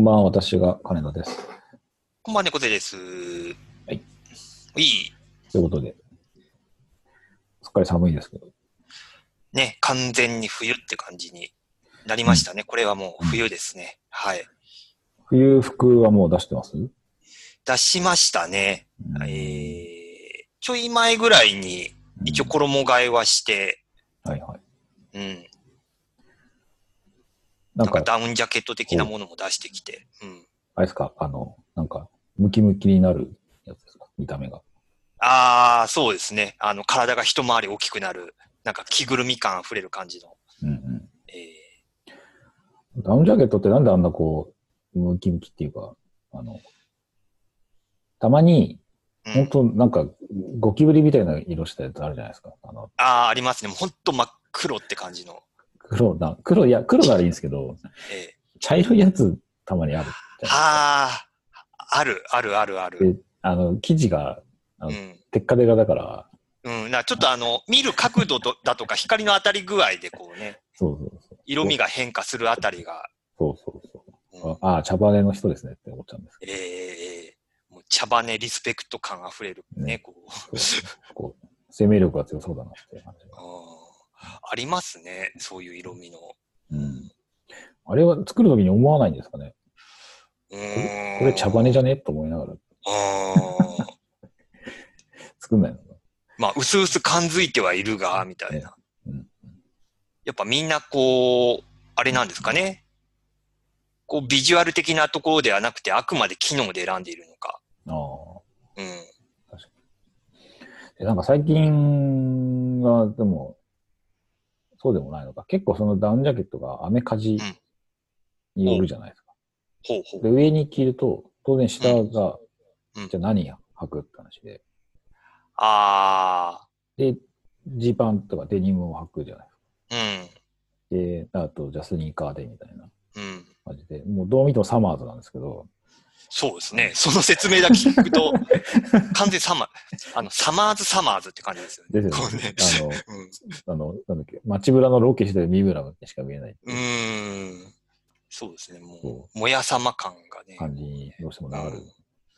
こんばんは、私が金田です。こんばんは、猫背です。はい。いい。ということで、すっかり寒いですけど、ね、完全に冬って感じになりましたね。これはもう冬ですね。はい。冬服はもう出してます？出しましたね。うんえー、ちょい前ぐらいに一応衣替えはして、はいはい。うん。なんんかダウンジャケット的なものも出してきて、うん。あれですか、あの、なんか、ムキムキになるやつですか、見た目が。あー、そうですね。あの、体が一回り大きくなる、なんか着ぐるみ感溢れる感じの。うんうん。えダウンジャケットってなんであんなこう、ムキムキっていうか、あの、たまに、ん、本当なんか、ゴキブリみたいな色したやつあるじゃないですか。あの、あー、ありますね。もうほんと真っ黒って感じの。黒な、黒、いや、黒ならいいんですけど、え茶色いやつたまにある。あ。ー、ある、ある、ある、ある。であの、生地が、あのうん。テッカテカだから、うん、なちょっとあの、見る角度とだとか光の当たり具合でこうね、そうそうそう。色味が変化するあたりが、そうそうそう。うん。ああ、茶羽の人ですねって思っちゃうんですけええもう茶羽リスペクト感あふれるね、ね。こう。ど、こう、生命力が強そうだなっていう感じが。うんありますね、そういう色味の。うん。あれは作るときに思わないんですかね？うーんこれ茶羽じゃね？と思いながらうん 作んないのかまあ、うすうす感づいてはいるが、みたいな。うんやっぱみんなこう、あれなんですかね？こう、ビジュアル的なところではなくて、あくまで機能で選んでいるのか。ああ。うん。えなんか最近は、でも、そうでもないのか。結構そのダウンジャケットが雨風によるじゃないですか。ほうほう。で、上に着ると、当然下が、うんじゃあ何履くって話で。あで、ジーパンとかデニムを履くじゃないですか。ー、で、あと、じゃあスニーカーでみたいなうん。うん。感じで、もうどう見てもサマーズなんですけど、そうですね。その説明だけ聞くと、完全にサマー、あの、サマーズサマーズって感じですよね。ですよねね。あの、あの、なんだっけ、街ブラのロケしてる三村にしか見えないうん。そうですね。も、そうモヤさま感がね。感じにどうしてもなる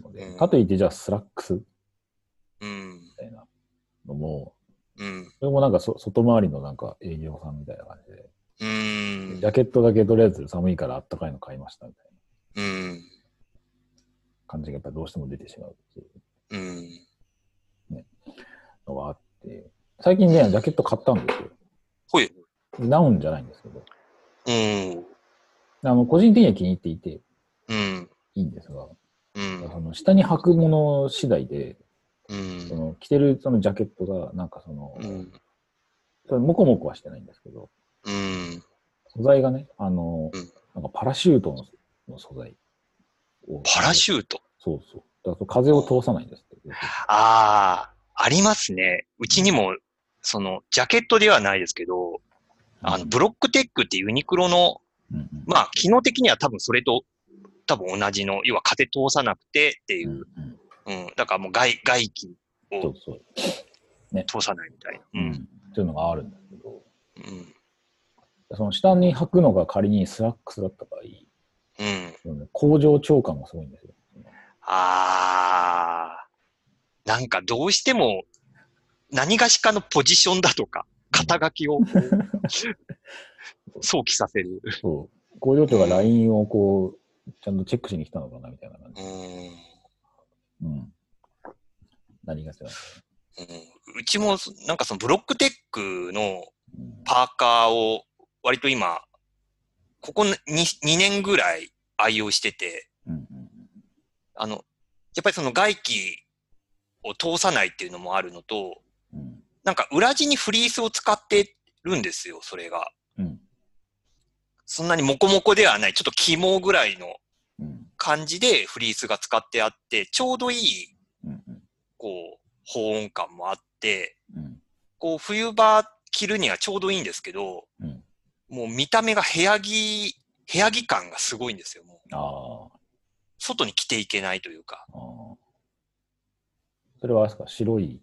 ので、うんかといってじゃあスラックスみうん。たいなのも、うん。それもなんかそ外回りのなんか営業さんみたいな感じで、うんジ。ャケットだけとりあえず寒いからあったかいの買いましたみたいなうん。感じがやっぱどうしても出てしまうっていううん。のがあって、最近ね、ジャケット買ったんですよ。ほい。ダウンじゃないんですけど、うん。あの、個人的には気に入っていてうん。いいんですが、うん。その下に履くもの次第で、うんそ。の着てるそのジャケットが、なんかその、うん。それモコモコはしてないんですけど、うん。素材がね、あの、うんなんかパラシュートのの素材をパラシュート。そうそう。だから風を通さないんですって。ああ、ありますね。うちにも、その、ジャケットではないですけど、あの、ブロックテックってユニクロの、うんうんまあ、機能的には多分それと、多分同じの、要は風通さなくてっていうう、んうんうん、だからもう外、外気を。通さないみたいな。う。うんん。っていうのがあるんだけど、うん。その下に履くのが仮にスラックスだった場合、うん。工場長感がすごいんですよ。ああ、なんかどうしても、何がしかのポジションだとか、肩書きを 想起させる。そう。工場長がラインをこう、ちゃんとチェックしに来たのかなみたいな感じ。うん。うん。なりがちなんだようんうちも、なんかそのブロックテックのね。パーカーを割と今、ここ 2, 2年ぐらい愛用してて、あの、やっぱりその外気を通さないっていうのもあるのと、うん。なんか裏地にフリースを使ってるんですよ、それが。うん。そんなにモコモコではない、ちょっと肝ぐらいのうん。感じでフリースが使ってあって、ちょうどいい。こう、保温感もあって、うん。こう、冬場着るにはちょうどいいんですけど、うん。もう見た目が部屋着、部屋着感がすごいんですよ。もう。外に着ていけないというか。それはですか白い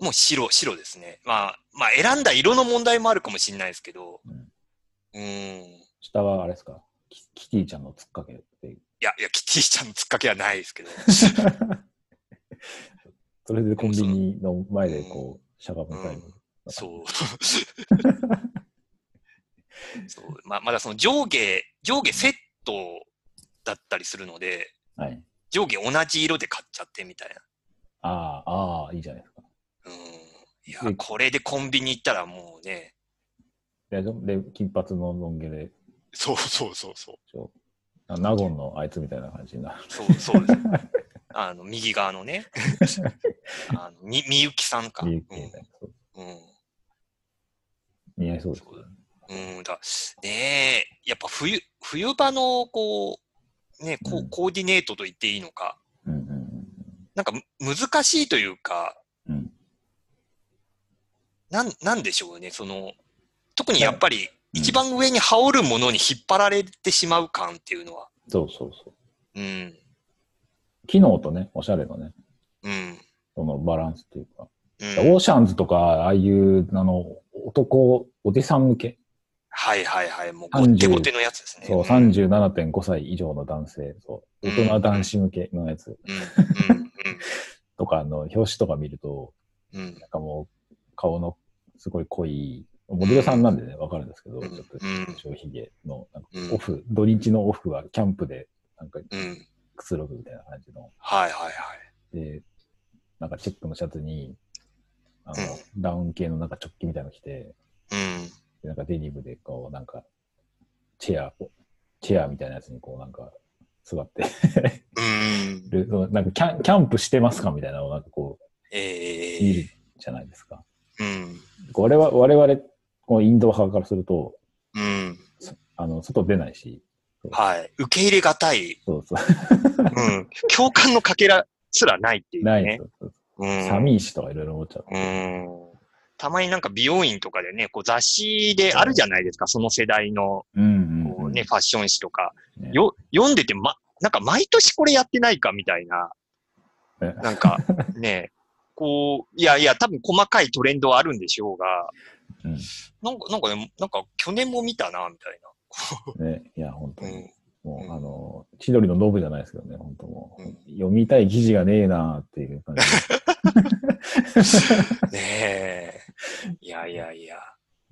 もう白、白ですね。まあ、まあ選んだ色の問題もあるかもしれないですけど、うんうーん。下はあれですか？キティちゃんの突っかけっていう。いや、いや、キティちゃんの突っかけはないですけど。それでコンビニの前でこう、しゃがむタイプ。そう。そうまあ、まだその上下、上下セットだったりするので、はい。上下同じ色で買っちゃってみたいな。ああ、ああ、いいじゃないですか。うん。いやで、これでコンビニ行ったらもうね、で、で金髪のロン毛で、そうそうそうそう。ちょあナゴンのあいつみたいな感じになる。そうそうです。あの、右側のね、あのみ、みゆきさんか。みゆきみたいな。そううん。うん似合いそうですそううん、だねえ、やっぱ冬、冬場の、こう、ね、こううんコーディネートと言っていいのか、うんうんなんかむ難しいというか、うん。うん。なん、なんでしょうね、その、特にやっぱり、うん一番上に羽織るものに引っ張られてしまう感っていうのは、そうそうそう。うん、機能とね、おしゃれのね、うん、そのバランスっていうか。うん。オーシャンズとか、ああいう、あの、男、おじさん向け。はいはいはい、もう30ごってのやつですね。そう、ん。37.5歳以上の男性、そう、大人男子向けのやつ。うん、うん、とかの表紙とか見ると。なんかもう、顔のすごい濃い、モデルさんなんでね、わかるんですけど、うん。ちょっとうん消費芸の、なんかうん。オフ、土日のオフはキャンプで、なんかうん。くつろぐみたいな感じの、はいはいはい。で、なんかチェックのシャツに、あの、うダウン系のなんかチョッキみたいなの着て、うん。でなんかデニムでこう、なんか、チェアを、チェアみたいなやつにこうなんか、座ってうん。なんかキャンキャンプしてますかみたいなのをなんかこえう、見るえじゃないですか。うん。我々、我々、このインド派からすると、うん。あの、外出ないし、はい。受け入れがたい。そうそう、うん。共感のかけらすらないっていうね。ないですよ。そううん。寒いしとかいろいろ思っちゃう。うん。たまになんか美容院とかでね、こう雑誌であるじゃないですか、その世代の。こうんね、ファッション誌とか。ねよ、読んでて、ま、なんか毎年これやってないかみたいな、ねなんか ね、こう、いやいや、多分細かいトレンドはあるんでしょうが、うんなんか、なんかね、なんか去年も見たな、みたい ね、いや、本当な。うに。ん。もう、うんあの、千鳥のノブじゃないですけどね、本当もう、うん読みたい記事がねえなっていう感じ。ねえ。いやいやいや。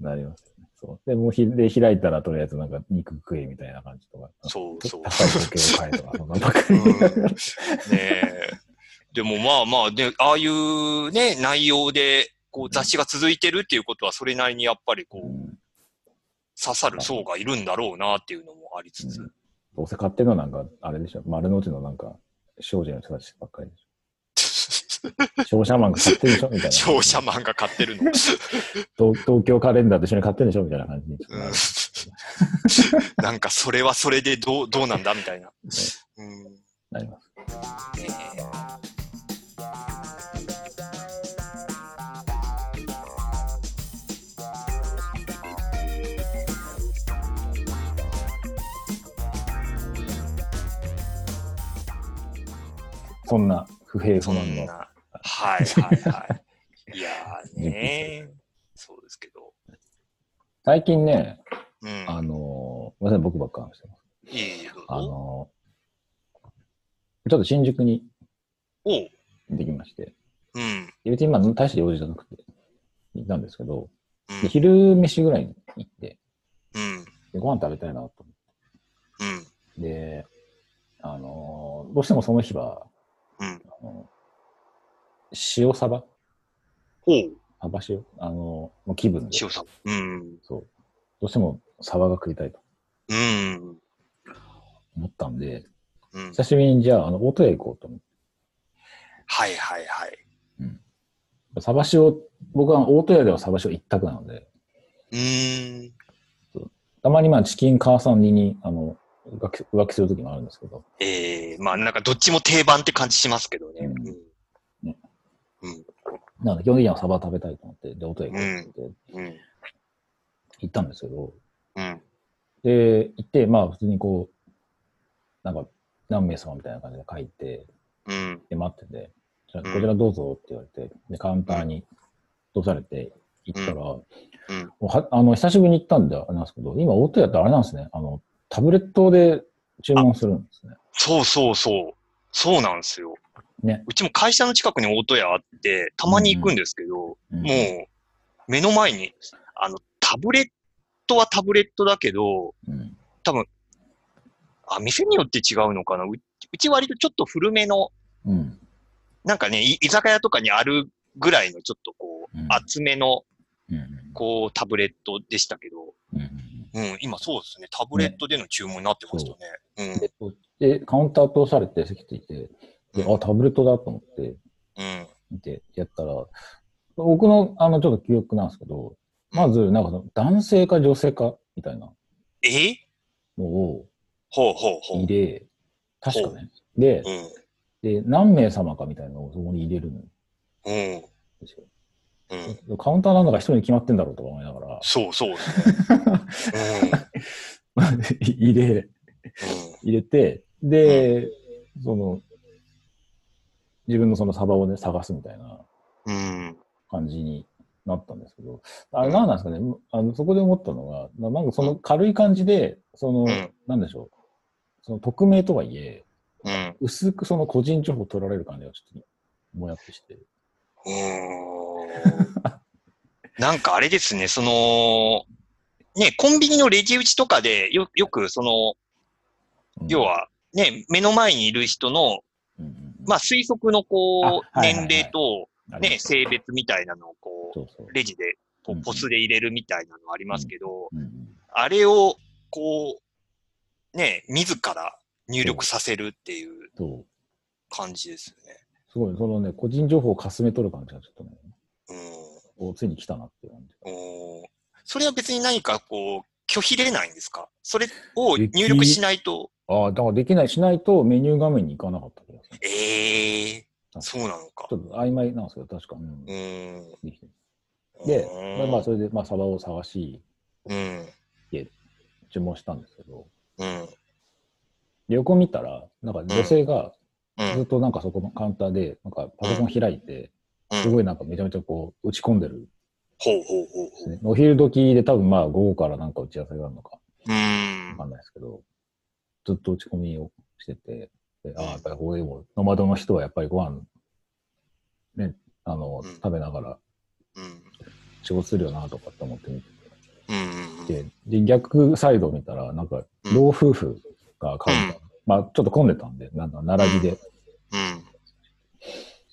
なりますよね。そう。で、もうひ、で、開いたらとりあえずなんか肉食えみたいな感じとか。そうそう。高い時計を買えとか、そんなばっかり。うんねえ。でもまあまあ、で、ああいうね、内容で、こう雑誌が続いてるっていうことは、それなりにやっぱりこう、うん刺さる層がいるんだろうなっていうのもありつつ。うんどうせ買ってるのはなんか、あれでしょ。丸の内のなんか、少女の人たちばっかりでしょ。商社マンが買ってるでしょ？みたいな。商社マンが買ってるの。東東京カレンダーと一緒に買ってるでしょ？みたいな感じに。うんなんかそれはそれでどう、どうなんだ？みたいな。うんなります。ねそんな不平不満の。な。はいはいはい。いやーねそうですけど。最近ね、うん。あのー、ごめんなさい、僕ばっか話してます。いどうあぞ。のー、ちょっと新宿に。行ってきまして、うん。別に今大した用事じゃなくて、行ったんですけど、うんで昼飯ぐらいに行って、うん。でご飯食べたいなと思うん。って、で、あのーどうしてもその日は、うん。あの塩サバ？おう。サバ塩あのーの気分で、塩さん。うん。そう。どうしてもサバが食いたいとうん。思ったんで、うん。久しぶりにじゃあ、あの、大戸屋行こうと思って。はいはいはい。サバ塩、僕は大戸屋ではサバ塩一択なので、うーん。たまにまあチキン母さんに、あの、浮気浮気するときもあるんですけど、ええまあなんかどっちも定番って感じしますけど。ねうん。なので基本的にはサバ食べたいと思って、で、大戸屋行こうってうん。行ったんですけど、うん。で、行って、まあ普通にこう、なんか何名様みたいな感じで書いて、うん。で、待ってて、じゃこちらどうぞって言われて、で、カウンターに通されて行ったら、もうん。うはあの、久しぶりに行ったんであれなんですけど、今、大戸屋ってあれなんですね、あの、タブレットで注文するんですね。そうそうそう。そうなんですよ。ね。うちも会社の近くにオート屋あって、たまに行くんですけど、うんもう、目の前に、あの、タブレットはタブレットだけど、うん。あ、店によって違うのかな？ううち割とちょっと古めの、うん。なんかね、い居酒屋とかにあるぐらいのちょっとこう、うん厚めの、うん。こう、タブレットでしたけど、うん。うん、今そうですね。タブレットでの注文になってましたね。でで、カウンター通されて席ついて、あ、タブレットだと思って。見てやったら、僕の、あの、ちょっと記憶なんですけど、まず、なんかその、男性か女性か、みたいなえ？のをほうほうほう。入れ、確かね。で、うん。で、何名様かみたいなのをそこに入れるんうん。ですよ。うん。カウンターなんだか一人に決まってんだろうとか思いながら、そうそう。入れ、うん。入れて、で、その、自分のそのサバをね、探すみたいな。感じになったんですけど、あれ何なんですかね、あのそこで思ったのが、ななんかその軽い感じで、その、うん。なんでしょう、その匿名とはいえ、うん。薄くその個人情報取られる感じがちょっともやってして。なんかあれですね、その、ね、コンビニのレジ打ちとかでよよくその、うん。要、はね、目の前にいる人の、まあ推測のこう、年齢と、ね、性別みたいなのをこそう。レジでこうポスで入れるみたいなのありますけど、あれをこう、ね、自ら入力させるっていう。感じですよね。すごい、そのね、個人情報をかすめ取る感じがちょっとね、うんおついに来たなっていう感じ。それは別に何かこう、拒否れないんですか？それを入力しないと、ああ、だからできない、しないとメニュー画面に行かなかった気がする。ええあそうなのかちょ。っと曖昧なんですけど、確か。うんうーん。できてるで、うんまあまあ、それで、まあ、サバを探し、うん。注文したんですけど、うん。で横見たら、なんか女性がうん。ずっとなんかそこのカウンターで、なんかパソコン開いて、うんすごいなんかめちゃめちゃこう、打ち込んでるほうほうほうほう。お昼時で多分まあ午後からなんか打ち合わせがあるのかうーんわか。んないですけど、ずっと打ち込みをしてて、でああ、やっぱりこういうも、ノマドの人はやっぱりご飯、ね、あの、うん食べながらうん。仕事するよなとかって思って見てうん。て、で、逆サイドを見たら、なんか、うん老夫婦がカウンター、まあちょっと混んでたんで、なんか並びで、うん。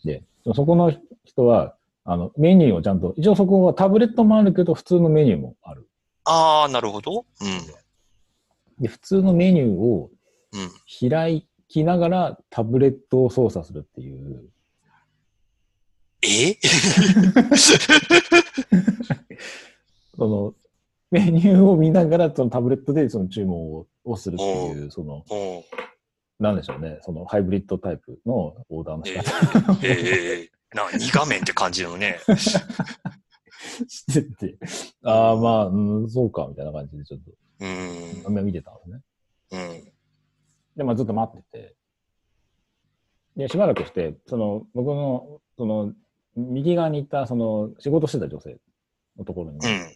で、そこの人は、あの、メニューをちゃんと、一応そこはタブレットもあるけど、普通のメニューもある。ああ、なるほど。うん。で、普通のメニューをうん。開きながらタブレットを操作するっていう、え？その、メニューを見ながらそのタブレットでその注文ををするっていう、その、なんでしょうね、そのハイブリッドタイプのオーダーの仕え方えええな、2画面って感じのね。してて、ああ、まあ、うん、そうか、みたいな感じでちょっうん。見てたんですね。うん。で、まあずっと待ってて、で、しばらくして、その、僕の、その、右側にいた、その、仕事してた女性のところに、うん。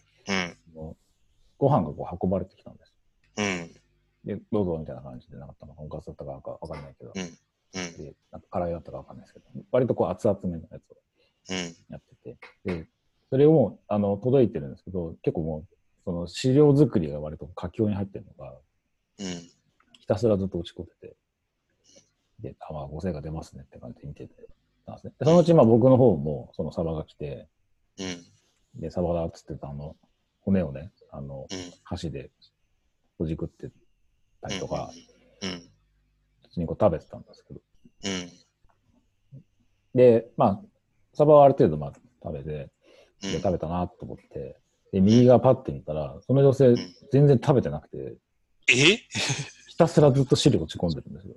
ご飯がこう運ばれてきたんです。うん。で、どうぞみたいな感じで、なんか、とんかつだったかわかわかんないけど、うん。で、なんか辛いだったかわかんないですけど、割とこう熱々めのやつをうん。やってて、で、それを、あの、届いてるんですけど、結構もう、その資料作りが割と佳境に入ってるのが、うん。ひたすらずっと落ち込んでて、で、あ、まあ、ご成果出ますねって感じで見ててたんですね。でそのうち、まあ、僕の方も、そのサバが来て、うん。で、サバだっつってたあの、骨をね、あの、うん。箸でほじくってたりとか、うん。普通にこう食べてたんですけど、うん。で、まあ、サバはある程度、まあ、食べて、うん。で食べたなと思って、で、右側パッて見たら、その女性ん、全然食べてなくて、え？ひたすらずっと汁落ち込んでるんですよ。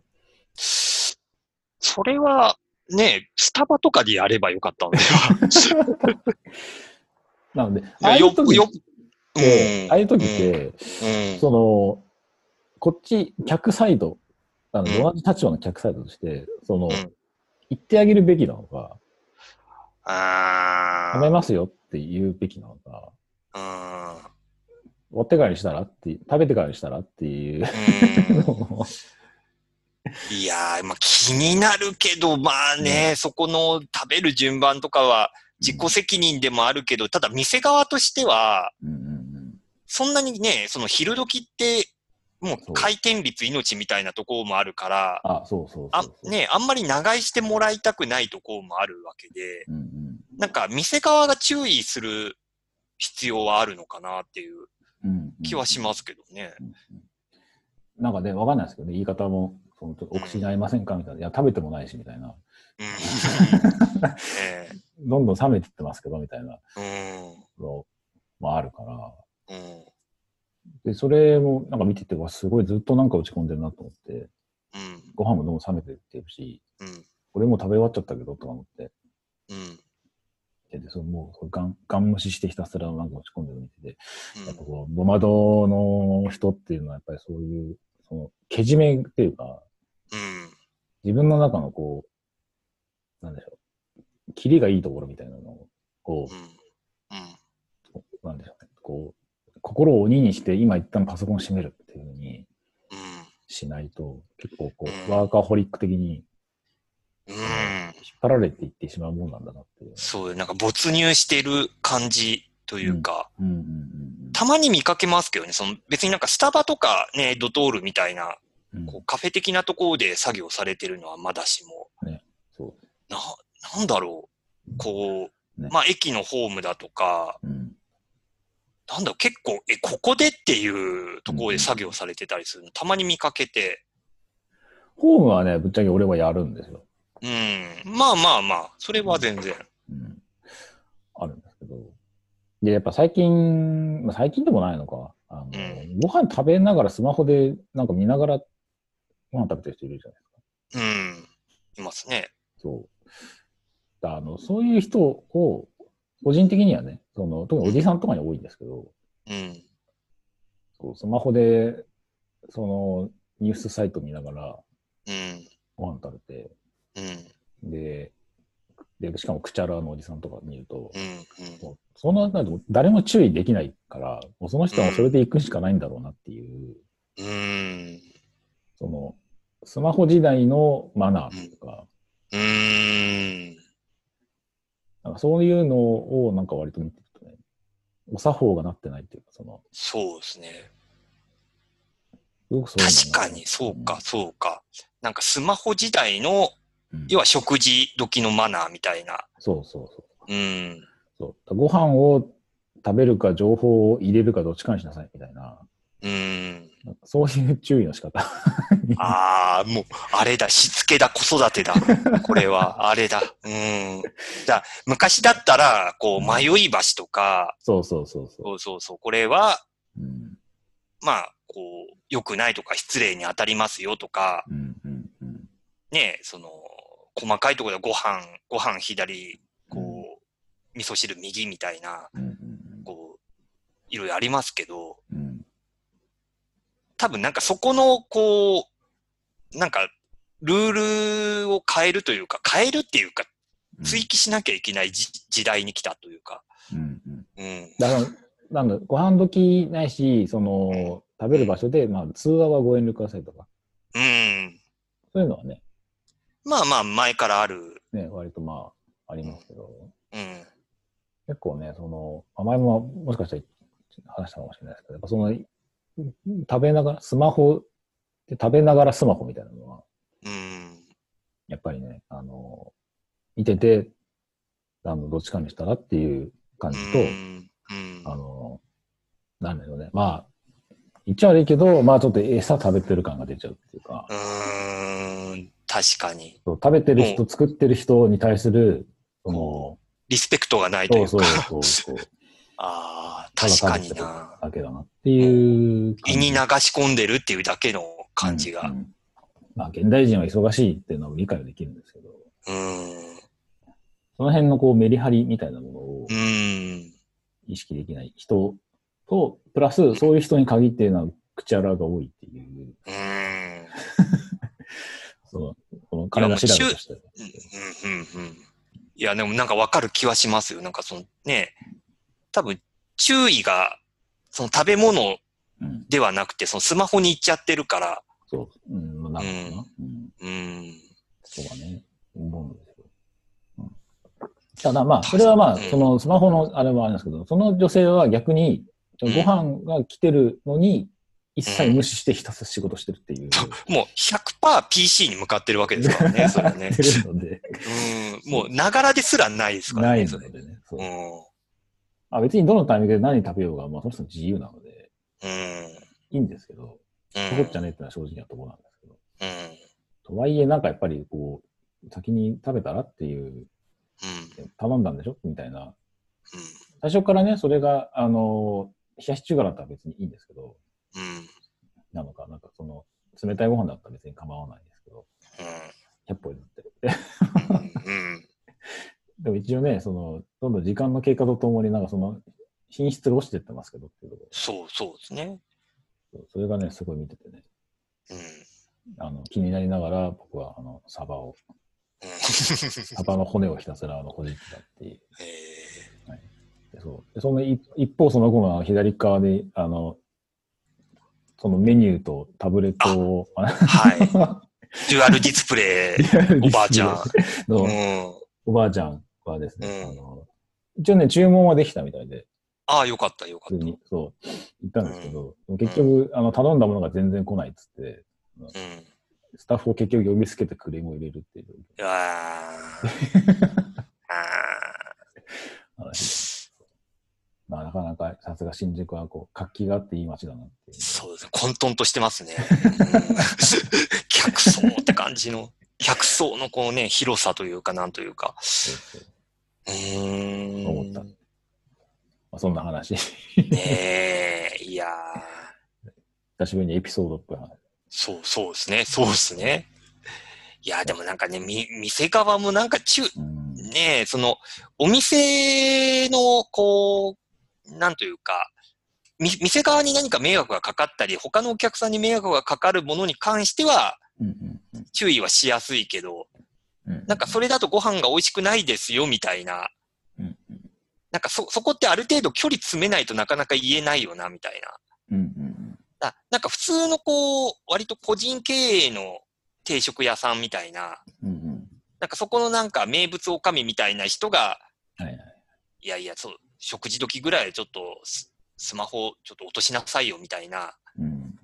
それは、ね、スタバとかでやればよかったんだよ。なので、いああいう時っよて、ああいう時っうん。て、うん。その、こっち、客サイド、あの、うん。同じ立場の客サイドとして、その、うん。言ってあげるべきなのか、あ食べますよって言うべきなのか、あ。追ってからにしたらって、食べてからにしたらっていう。うん。いやー、まあ気になるけど、まあね、そこの食べる順番とかは自己責任でもあるけど、ただ店側としては、うんうんうん。そんなにね、その昼時って、もそうう回転率命みたいなところもあるから、あ、そうそう。あ。ね、あんまり長居してもらいたくないところもあるわけで、うんうん。なんか店側が注意する必要はあるのかなっていう気はしますけどね。うんうんなんかね、わかんないですけどね、言い方も、そのちょっとお口に合いませんかみたいな。いや、食べてもないし、みたいな。どんどん冷めてってますけど、みたいなえのもあるから。うん。うん。で、それもなんか見てて、わすごいずっとなんか打ち込んでるなと思って、うん。ご飯もどんどん冷めてってるし、うん。俺もう食べ終わっちゃったけど、とか思って。うん。で、そのもうガン、ガン無視してひたすらなんか落ち込んでるの見てて、うんやっぱこう、ボマドの人っていうのはやっぱりそういう、その、けじめっていうか、うん。自分の中のこう、なんでしょう、キリがいいところみたいなのを、こうん。うん。う、なんでしょうね、こう、心を鬼にして今一旦パソコン閉めるっていうふうにうん。しないと、結構こうんう、ワーカーホリック的にうん。引っ張られていってしまうもんなんだなっていう。そう、なんか没入してる感じというか、うんうんうんたまに見かけますけどね、その別になんかスタバとかね、ドトールみたいな、うん。こうカフェ的なところで作業されてるのはまだしも、そう。な、なんだろう、こう、ねまあ駅のホームだとか、うん。なんだろう、結構、え、ここでっていうところで作業されてたりするの、たまに見かけて、ホームはね、ぶっちゃけ俺はやるんですよ。うん、まあまあまあ、それは全然。うん。あるんですけど。で、やっぱ最近、まあ、最近でもないのか。あの、うんご飯食べながらスマホでなんか見ながらご飯食べてる人いるじゃないですか。うん、いますね。そう。だあの、そういう人を、個人的にはね、その、特におじさんとかに多いんですけど、うん、そうスマホで、その、ニュースサイト見ながらうん、ご飯食べて、うん、で、で、しかもくちゃらのおじさんとか見ると、うん、うん。そのなると誰も注意できないから、もうその人はそれで行くしかないんだろうなっていう、うーん。その、スマホ時代のマナーとか、うーん。なんかそういうのをなんか割と見てるとね、お作法がなってないっていうか、その、そうですね。す確かに、そうか、そうか。なんかスマホ時代の、うん要は食事時のマナーみたいな。そうそうそう。うん。そうご飯を食べるか情報を入れるかどっちかにしなさいみたいな、うん。そういう注意の仕方。ああ、もう、あれだ、しつけだ、子育てだ。これは、あれだ。うん。だ昔だったら、こう、迷い橋とか、そうそうそうそそうそうそう、これは、う。うん。まあ、こう、良くないとか、失礼に当たりますよとか、うんうんうん。ね、その、細かいところでご飯、ご飯左、こう、味噌汁右みたいな、うんうんこう、いろいろありますけど、うん。多分なんかそこの、こう、なんか、ルールを変えるというか、変えるっていうか、うん。追記しなきゃいけないじ時代に来たというか、うんうん。うん。だから、なんだ、ご飯時ないし、その、食べる場所で、まあ、通話はご遠慮くださいとか、うん。そういうのはね、まあまあ、前からある。ね、割とまあ、ありますけど、うん。結構ね、その、あ前ももしかしたら話したかもしれないですけど、やっぱその、食べながら、スマホで食べながらスマホみたいなのは、うん。やっぱりね、あの、見てて、あの、どっちかにしたらっていう感じと、うん。うん。あの、なんだろうね、まあ、言っちゃ悪いけど、まあちょっと餌食べてる感が出ちゃうっていうか、うーん。確かに。そう食べてる人、作ってる人に対する、その、リスペクトがないといそううか。そうそうそう、ああ、ただ確かにな。だけだなっていう。胃に流し込んでるっていうだけの感じが。うんうんまあ、現代人は忙しいっていうのは理解はできるんですけど、うん。その辺のこうメリハリみたいなものをうん。意識できない人と、プラスそういう人に限っていうのは口荒が多いっていう、うん。その、この彼ら調べとして。うん。うん。うん。いや、でもなんかわかる気はしますよ。なんかそのね、多分注意がその食べ物うん。ではなくて、そのスマホに行っちゃってるから、そう。うん、まあなるほどな。うん。うん。そうだね。思うんですよ。うん。ただまあ、それはまあ、うんそのスマホのあれはありますけど、その女性は逆に、ごうん飯が来てるのに、一切無視してひたすら仕事してるっていう。もう 100%PC に向かってるわけですからね、それはねうん。もう、ながらですらないですからね、ないの。でね。そううん。あ別にどのタイミングで何食べようが、まあ、その人の自由なので、うん。いいんですけど、うん。そこっちゃねってのは正直なところなんですけど。うん。とはいえ、なんかやっぱり、こう、先に食べたらっていう、うん。頼んだんでしょ？みたいな。うん。最初からね、それが、あの、冷やし中華だったら別にいいんですけど、うん。なのか、なんかその、冷たいご飯だったら別に構わないんですけど、100歩譲ってる。でうん。うん。でも一応ね、その、どんどん時間の経過とともになんかその、品質が落ちてってますけどっていうとこそう、そうですね。ろそれがね、すごい見ててね、うん。あの、気になりながら僕はあの、サバを、うん。サバの骨をひたすらあの、ほじってたっていう。えでそうでその一一方その子の左側で、あの、そのメニューとタブレットを、はい。デュアルディスプレイ。おばあちゃんのうん。おばあちゃんはですね、うんあの一応ね、注文はできたみたいで、ああ、よかった、よかった。そう、言ったんですけど、結局、あの、頼んだものが全然来ないっつって、うん。スタッフを結局呼びつけてクレームを入れるっていう あ話で。まあ、なかなか、さすが新宿は、こう、活気があっていい街だなってそうですね。混沌としてますね。うん客層って感じの、客層のこうね、広さというか、なんというか。そうそうん。思ったまあ、そんな話。ねえ、いやー久しぶりにエピソードっぽい話。そう、そうですね。そうですね。いや、でもなんかね、み、店側もなんか中、うん。ねえ、その、お店の、こう、なんというか、み、店側に何か迷惑がかかったり、他のお客さんに迷惑がかかるものに関しては、注意はしやすいけど、うん。なんかそれだとご飯が美味しくないですよ、みたいな。なんかそ、そこってある程度距離詰めないとなかなか言えないよな、みたいな。なんか普通のこう、割と個人経営の定食屋さんみたいな、なんかそこのなんか名物おかみみたいな人が。いやいや、そう、食事時ぐらいちょっとススマホちょっと落としなさいよみたいな、うん。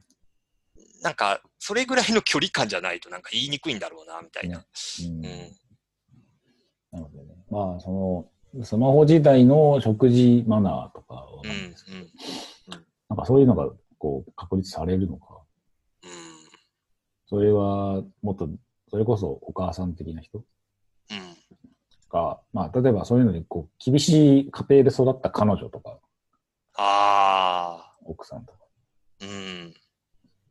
なんかそれぐらいの距離感じゃないとなんか言いにくいんだろうな、みたいな。うんうん。なのでね。まあ、その、スマホ自体の食事マナーとかはうん。うんなんですけど、。なんかそういうのが、こう、確立されるのか。うん。それは、もっと、それこそお母さん的な人うん。が、まあ、例えばそういうのに、こう、厳しい家庭で育った彼女とか、ああ。奥さんとかうん。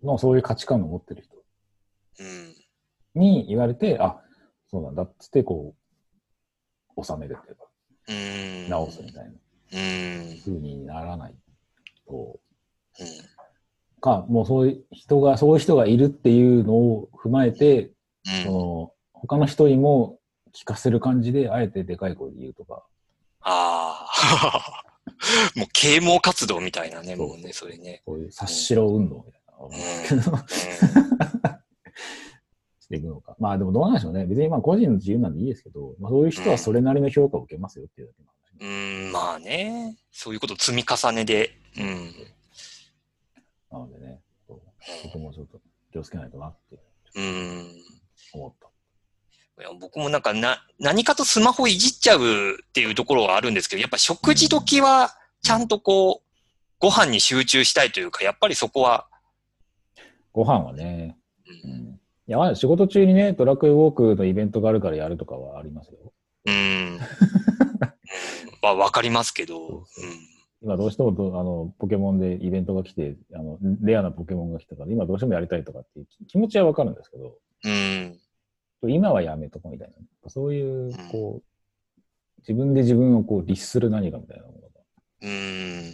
の、そういう価値観を持ってる人うん。に言われて、あ、そうなんだっつって、こう、収めるっていうか、うん。直すみたいなうん。風にならないと、うん。か、もうそういう人が、そういう人がいるっていうのを踏まえて、その、他の人にも聞かせる感じで、あえてでかい声で言うとか、ああ。もう啓蒙活動みたいなね、もうね、それね。そういう察しろ運動みたいなしていくのか。まあでもどうなんでしょうね。別にまあ個人の自由なんでいいですけど、まあそういう人はそれなりの評価を受けますよっていうだけの話。うん、まあね。そういうこと積み重ねで。うん。なのでね、そうそこもちょっと気をつけないとなってうん。思った。いや僕もなんかな、何かとスマホいじっちゃうっていうところはあるんですけど、やっぱ食事時はちゃんとこう、ご飯に集中したいというか、やっぱりそこは、ご飯はね、う、うんん。いや、まあ仕事中にね、ドラクエウォークのイベントがあるからやるとかはありますよ。うん。まあ、わかりますけど、うん。今どうしてもどあのポケモンでイベントが来てあの、レアなポケモンが来たから、今どうしてもやりたいとかっていう気気持ちはわかるんですけど、うん。今はやめとこうみたいな。そういううん、こう、自分で自分をこう律する何かみたいなものが。うん。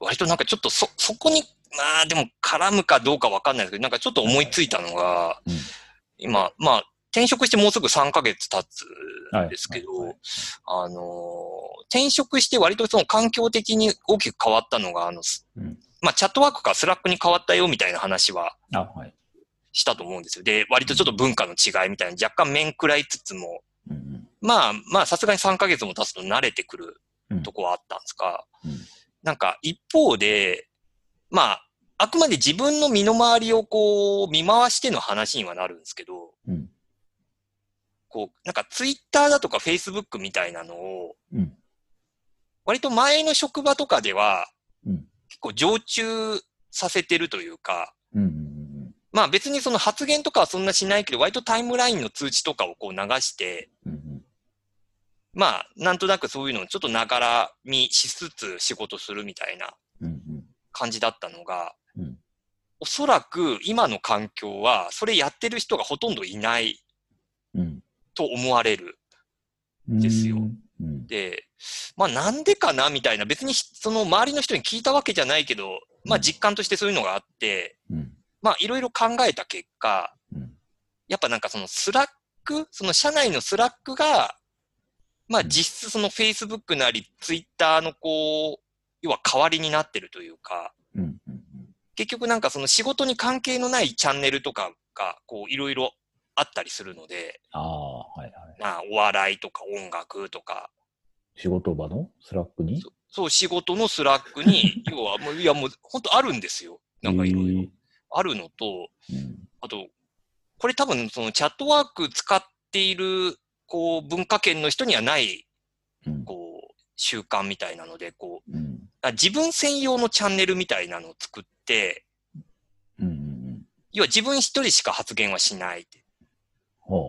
割となんかちょっとそ、そこにまあでも絡むかどうかわかんないですけど、なんかちょっと思いついたのが、うん。今、まあ、転職してもうすぐ3ヶ月経つんですけど、はいはいあのー転職して割とその環境的に大きく変わったのが、あの、すうん。まあ、 Chatworkから Slackに変わったよみたいな話は。したと思うんですよ。で、割とちょっと文化の違いみたいな若干面食らいつつも、うんうん。まあ、まあ、さすがに3ヶ月も経つと慣れてくるうん。とこはあったんですが、うん。なんか一方で、まあ、あくまで自分の身の回りをこう見回しての話にはなるんですけど、うんこう、なんかツイッターだとかフェイスブックみたいなのを、うん。割と前の職場とかではうん。結構常駐させてるというか、うんうんまあ別にその発言とかはそんなしないけど、割とタイムラインの通知とかをこう流して、うんうん。まあなんとなくそういうのをちょっとながら見しつつ仕事するみたいな感じだったのが、うん。おそらく今の環境はそれやってる人がほとんどいないうんと思われる。うん。ですよ。うん。で、まあなんでかなみたいな、別にその周りの人に聞いたわけじゃないけど、まあ実感としてそういうのがあって、うん。まあいろいろ考えた結果、うん。やっぱなんかその Slack、その社内の Slackが、まあ実質その Facebook なり Twitter のこう、要は代わりになってるというか、結局なんかその仕事に関係のないチャンネルとかがこういろいろあったりするので、ああ、はいはい。まあお笑いとか音楽とか、仕事場の？ Slack に？そう仕事の Slack に、要はもう、いやもう本当あるんですよ。なんかいろいろ。あるのと、えーうん。あと、これ多分その Chatwork 使っている、こう文化圏の人にはない、うん。こう、習慣みたいなので、こう、うん。あ自分専用のチャンネルみたいなのを作って、要は自分一人しか発言はしない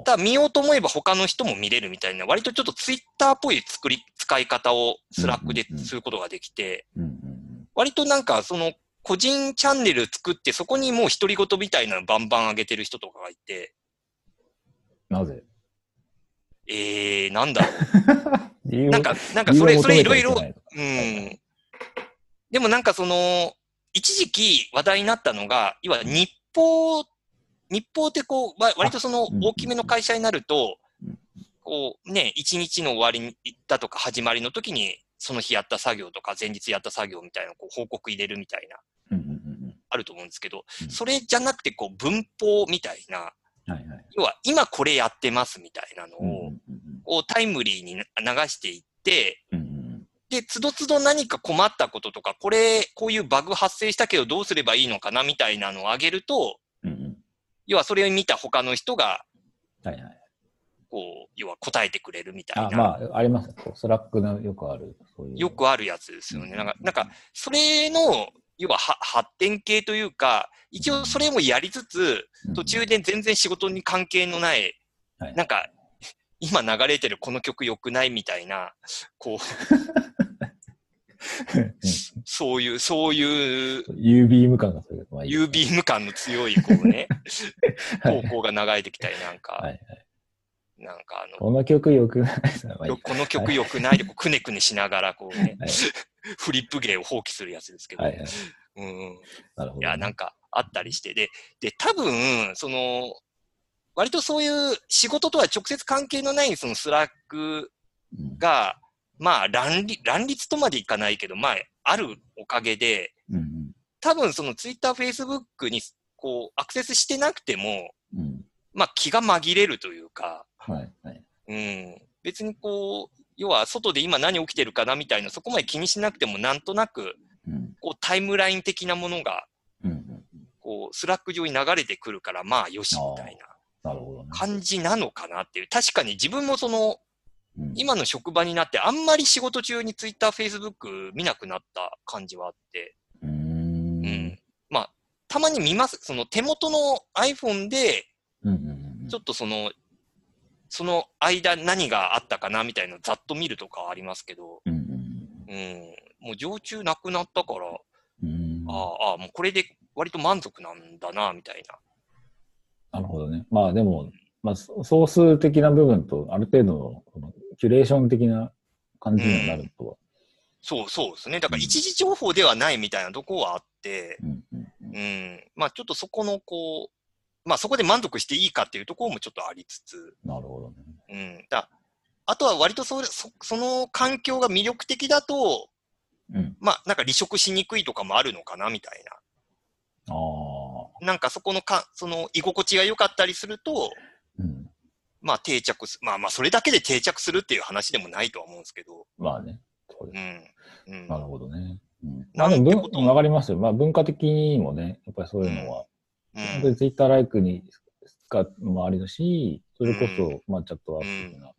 ただ見ようと思えば他の人も見れるみたいな、割とちょっとツイッターっぽい作り、使い方を Slack ですることができて、割となんかその個人チャンネル作ってそこにもう独り言みたいなのバンバン上げてる人とかがいて、うんなぜ？えー、なんだろう。なんか、なんかそれ、それいろいろ、うん。でもなんかその、一時期話題になったのが、いわゆる日報、日報ってこう、わ割とそのうん大きめの会社になるとうん、こうね、一日の終わりに行ったとか始まりの時に、その日やった作業とか前日やった作業みたいなこう報告入れるみたいな、あると思うんですけどう、ん。それじゃなくてこう文法みたいな。要は今これやってますみたいなのを、こうタイムリーに流していって、で、つどつど何か困ったこととか、これ、こういうバグ発生したけどどうすればいいのかなみたいなのをあげると、要はそれを見た他の人が、はいはい。こう、要は答えてくれるみたいあ、な、まあ、あります。 Slack のよくある、そういう。よくあるやつですよね。うんなんか、なんか、それの、要はは発展系というか、一応それもやりつつ、うん途中で全然仕事に関係のない、はいなんか、今流れてるこの曲良くないみたいな、こう、う んそういう、そういう、U ビーム感がする。まあいい U ビーム感の強い、こうね、はい投稿が流れてきたり、なんか、はいはい。なんかあの、この曲よくないこの曲良くないで、こうくねくねしながら、こうね、はいフリップ芸を放棄するやつですけど、はいはい。うん、なるほどね。いや、なんかあったりして、で、で、多分、その、割とそういう仕事とは直接関係のないその Slack うんが、まあ乱立、乱立とまでいかないけど、まあ、あるおかげで、うん多分そのツイッター、フェイスブックにこうアクセスしてなくても、うん。うん。まあ気が紛れるというか、はいはい。うん、別にこう、要は外で今何起きてるかなみたいな、そこまで気にしなくてもなんとなく、うん。こうタイムライン的なものが、うんうん。こう、 Slack 上に流れてくるから、まあよしみたいななるほどね。感じなのかなっていう。確かに自分もその、うん今の職場になってあんまり仕事中にツイッター、フェイスブック見なくなった感じはあって、うーん。うん。まあ、たまに見ます。その手元の iPhone で、ちょっとその、その間何があったかなみたいなのざっと見るとかはありますけど、うんうんうん。もう常駐なくなったから。ああ、ああ、もうこれで割と満足なんだな、みたいな。なるほどね。まあでも、まあ、そ総数的な部分と、ある程度のキュレーション的な感じにはなるとは。そうそうですね。だから一時情報ではないみたいなとこはあって、うんうんうん。まあちょっとそこのこう、まあそこで満足していいかっていうところもちょっとありつつ、なるほどね。うん。だあとは割とそれそその環境が魅力的だと、うん。まあなんか離職しにくいとかもあるのかなみたいああ。な。なんかそこのか、その居心地が良かったりすると、うん。まあ定着す、まあまあそれだけで定着するっていう話でもないとは思うんですけど、まあね。そうです。うん。うん。なるほどね。うん。なまあでもんてことも文、わかりますよ。まあ文化的にもね、やっぱりそういうのは、うん本当にツイッターライクに使うのもありだし、それこそ、まあチャットワーク的な、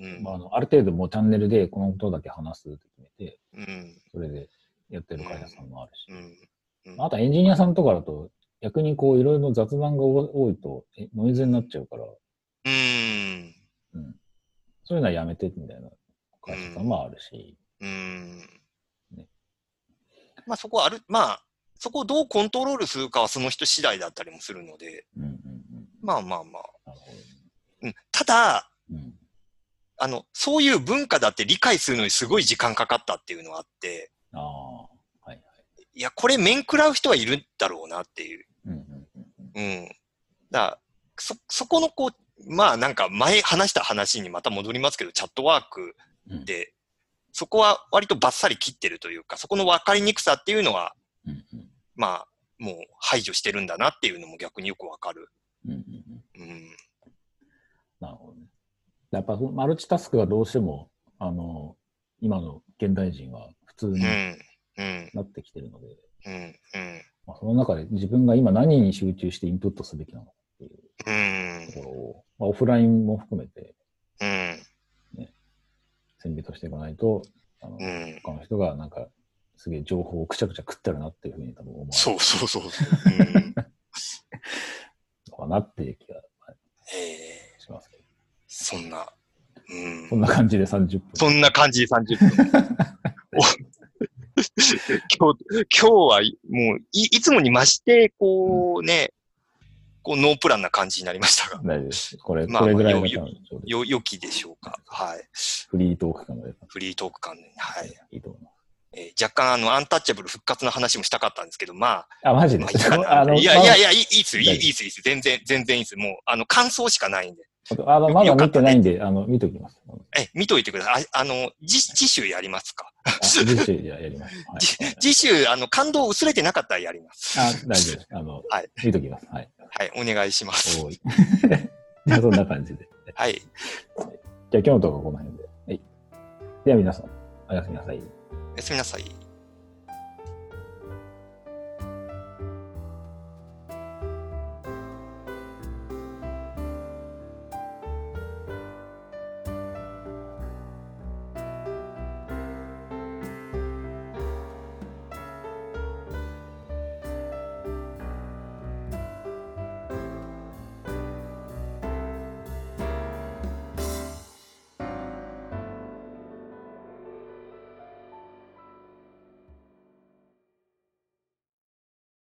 うんまああの、ある程度もうチャンネルでこのことだけ話すって決めて、うん。それでやってる会社さんもあるし。うん。うんあとはエンジニアさんとかだと、逆にこういろいろ雑談が多いとえノイズになっちゃうから、うん。うん。そういうのはやめてみたいな会社さんもあるし、うんねまあそこはある、まあ、そこをどうコントロールするかはその人次第だったりもするので、うんうんうん。まあまあまあ。うん、ただ、うん。あの、そういう文化だって理解するのにすごい時間かかったっていうのがあって、ああ、はいはい。いや、これ面食らう人はいるんだろうなっていう。うんうんうんうん。うん。だからそ、そこのこう、まあなんか前話した話にまた戻りますけど、チャットワークうんで、そこは割とバッサリ切ってるというか、そこの分かりにくさっていうのは、うんうんまあ、もう排除してるんだなっていうのも逆によくわかる。うんうんうんうん。なるほどね。やっぱマルチタスクがどうしても、あの、今の現代人は普通に。なってきてるので、うん。うん。まあ、その中で自分が今何に集中してインプットすべきなのかっていううんところを、まあ、オフラインも含めてうん。選別していかないと、あの、うん。他の人がなんか、すげえ情報をくちゃくちゃ食ってるなっていうふうに多分思わそうそうそう。うん。れるのかなっていう気がええしますけど。そんな。うんそ。んな感じで30分。そんな感じで30分。お 今日、今日はもうい、いつもに増して、こうね、こうノープランな感じになりましたが、大丈夫です。これ、まあこれぐらいがまあ多分ちょうどよ、良きでしょうか。はい。フリートーク感がフリートーク感で、はい。いいと思います。えー若干、あの、アンタッチャブル復活の話もしたかったんですけど、まあ、あ、マジで？まあいやいやいや。や、いいっすよ、いいっす、いいっす。全然、全然いいっす。もう、あの、感想しかないんで。あの、まだ見てないんで、あの、見ときます。え、見といてください。ああの、次、次週やりますか。あ次週やります。はい じ次週、あの、感動薄れてなかったらやります。あ、大丈夫です。あの、はい見ときます。はい。はい、お願いします。おい。じゃあそんな感じで。はい。じゃあ今日のところこの辺で。はい。では皆さん、おやすみなさい。おやすみなさい。